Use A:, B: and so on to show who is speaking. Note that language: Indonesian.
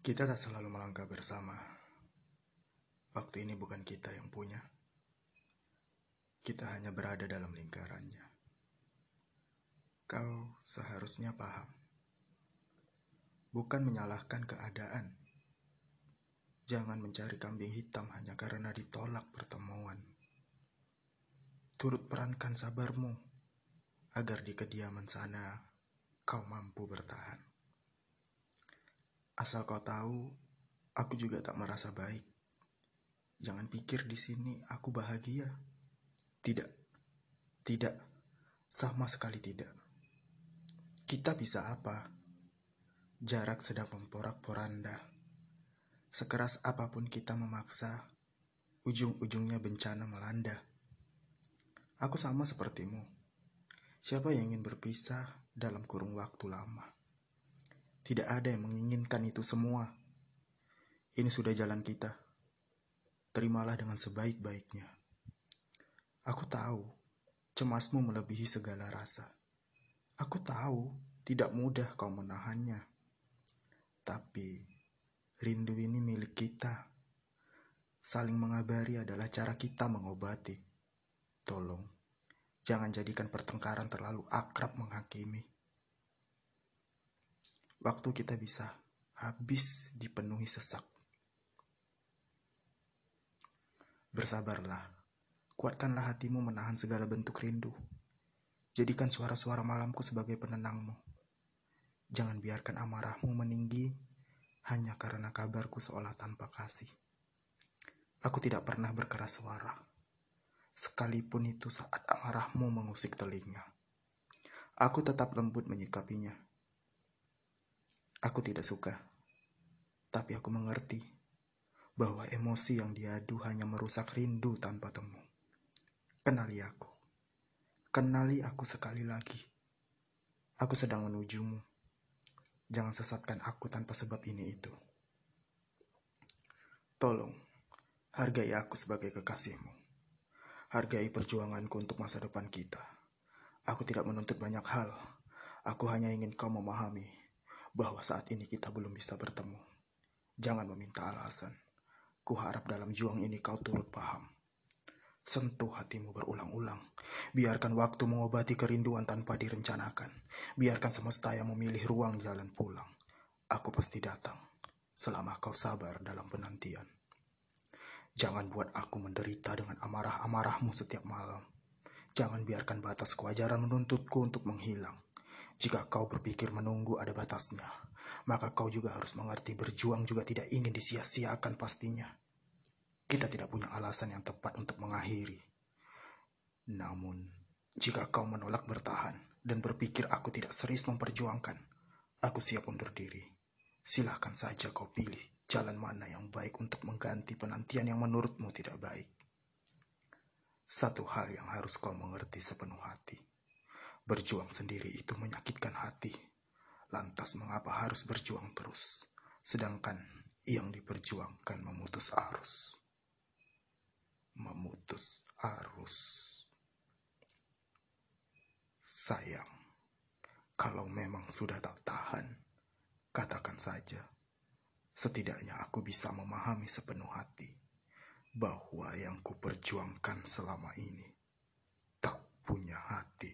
A: Kita tak selalu melangkah bersama. Waktu ini bukan kita yang punya. Kita hanya berada dalam lingkarannya. Kau seharusnya paham. Bukan menyalahkan keadaan. Jangan mencari kambing hitam hanya karena ditolak pertemuan. Turut perankan sabarmu agar di kediaman sana kau mampu bertahan. Asal kau tahu, aku juga tak merasa baik. Jangan pikir di sini aku bahagia. Tidak, tidak, sama sekali tidak. Kita bisa apa? Jarak sedang memporak-poranda. Sekeras apa pun kita memaksa, ujung-ujungnya bencana melanda. Aku sama sepertimu. Siapa yang ingin berpisah dalam kurung waktu lama? Tidak ada yang menginginkan itu semua. Ini sudah jalan kita. Terimalah dengan sebaik-baiknya. Aku tahu, cemasmu melebihi segala rasa. Aku tahu, tidak mudah kau menahannya. Tapi, rindu ini milik kita. Saling mengabari adalah cara kita mengobati. Tolong, jangan jadikan pertengkaran terlalu akrab menghakimi. Waktu kita bisa habis dipenuhi sesak. Bersabarlah, kuatkanlah hatimu menahan segala bentuk rindu. Jadikan suara-suara malamku sebagai penenangmu. Jangan biarkan amarahmu meninggi hanya karena kabarku seolah tanpa kasih. Aku tidak pernah berkeras suara, sekalipun itu saat amarahmu mengusik telinga. Aku tetap lembut menyikapinya. Aku tidak suka, tapi aku mengerti bahwa emosi yang diadu hanya merusak rindu tanpa temu. Kenali aku, kenali aku sekali lagi. Aku sedang menujumu. Jangan sesatkan aku tanpa sebab ini itu. Tolong, hargai aku sebagai kekasihmu. Hargai perjuanganku untuk masa depan kita. Aku tidak menuntut banyak hal. Aku hanya ingin kau memahami bahwa saat ini kita belum bisa bertemu. Jangan meminta alasan. Ku harap dalam juang ini kau turut paham. Sentuh hatimu berulang-ulang. Biarkan waktu mengobati kerinduan tanpa direncanakan. Biarkan semesta yang memilih ruang jalan pulang. Aku pasti datang selama kau sabar dalam penantian. Jangan buat aku menderita dengan amarah-amarahmu setiap malam. Jangan biarkan batas kewajaran menuntutku untuk menghilang. Jika kau berpikir menunggu ada batasnya, maka kau juga harus mengerti berjuang juga tidak ingin disia-siakan pastinya. Kita tidak punya alasan yang tepat untuk mengakhiri. Namun, jika kau menolak bertahan dan berpikir aku tidak serius memperjuangkan, aku siap undur diri. Silahkan saja kau pilih jalan mana yang baik untuk mengganti penantian yang menurutmu tidak baik. Satu hal yang harus kau mengerti sepenuh hati. Berjuang sendiri itu menyakitkan hati. Lantas mengapa harus berjuang terus? Sedangkan yang diperjuangkan memutus arus memutus arus. Sayang, kalau memang sudah tak tahan, katakan saja. Setidaknya aku bisa memahami sepenuh hati bahwa yang kuperjuangkan selama ini tak punya hati.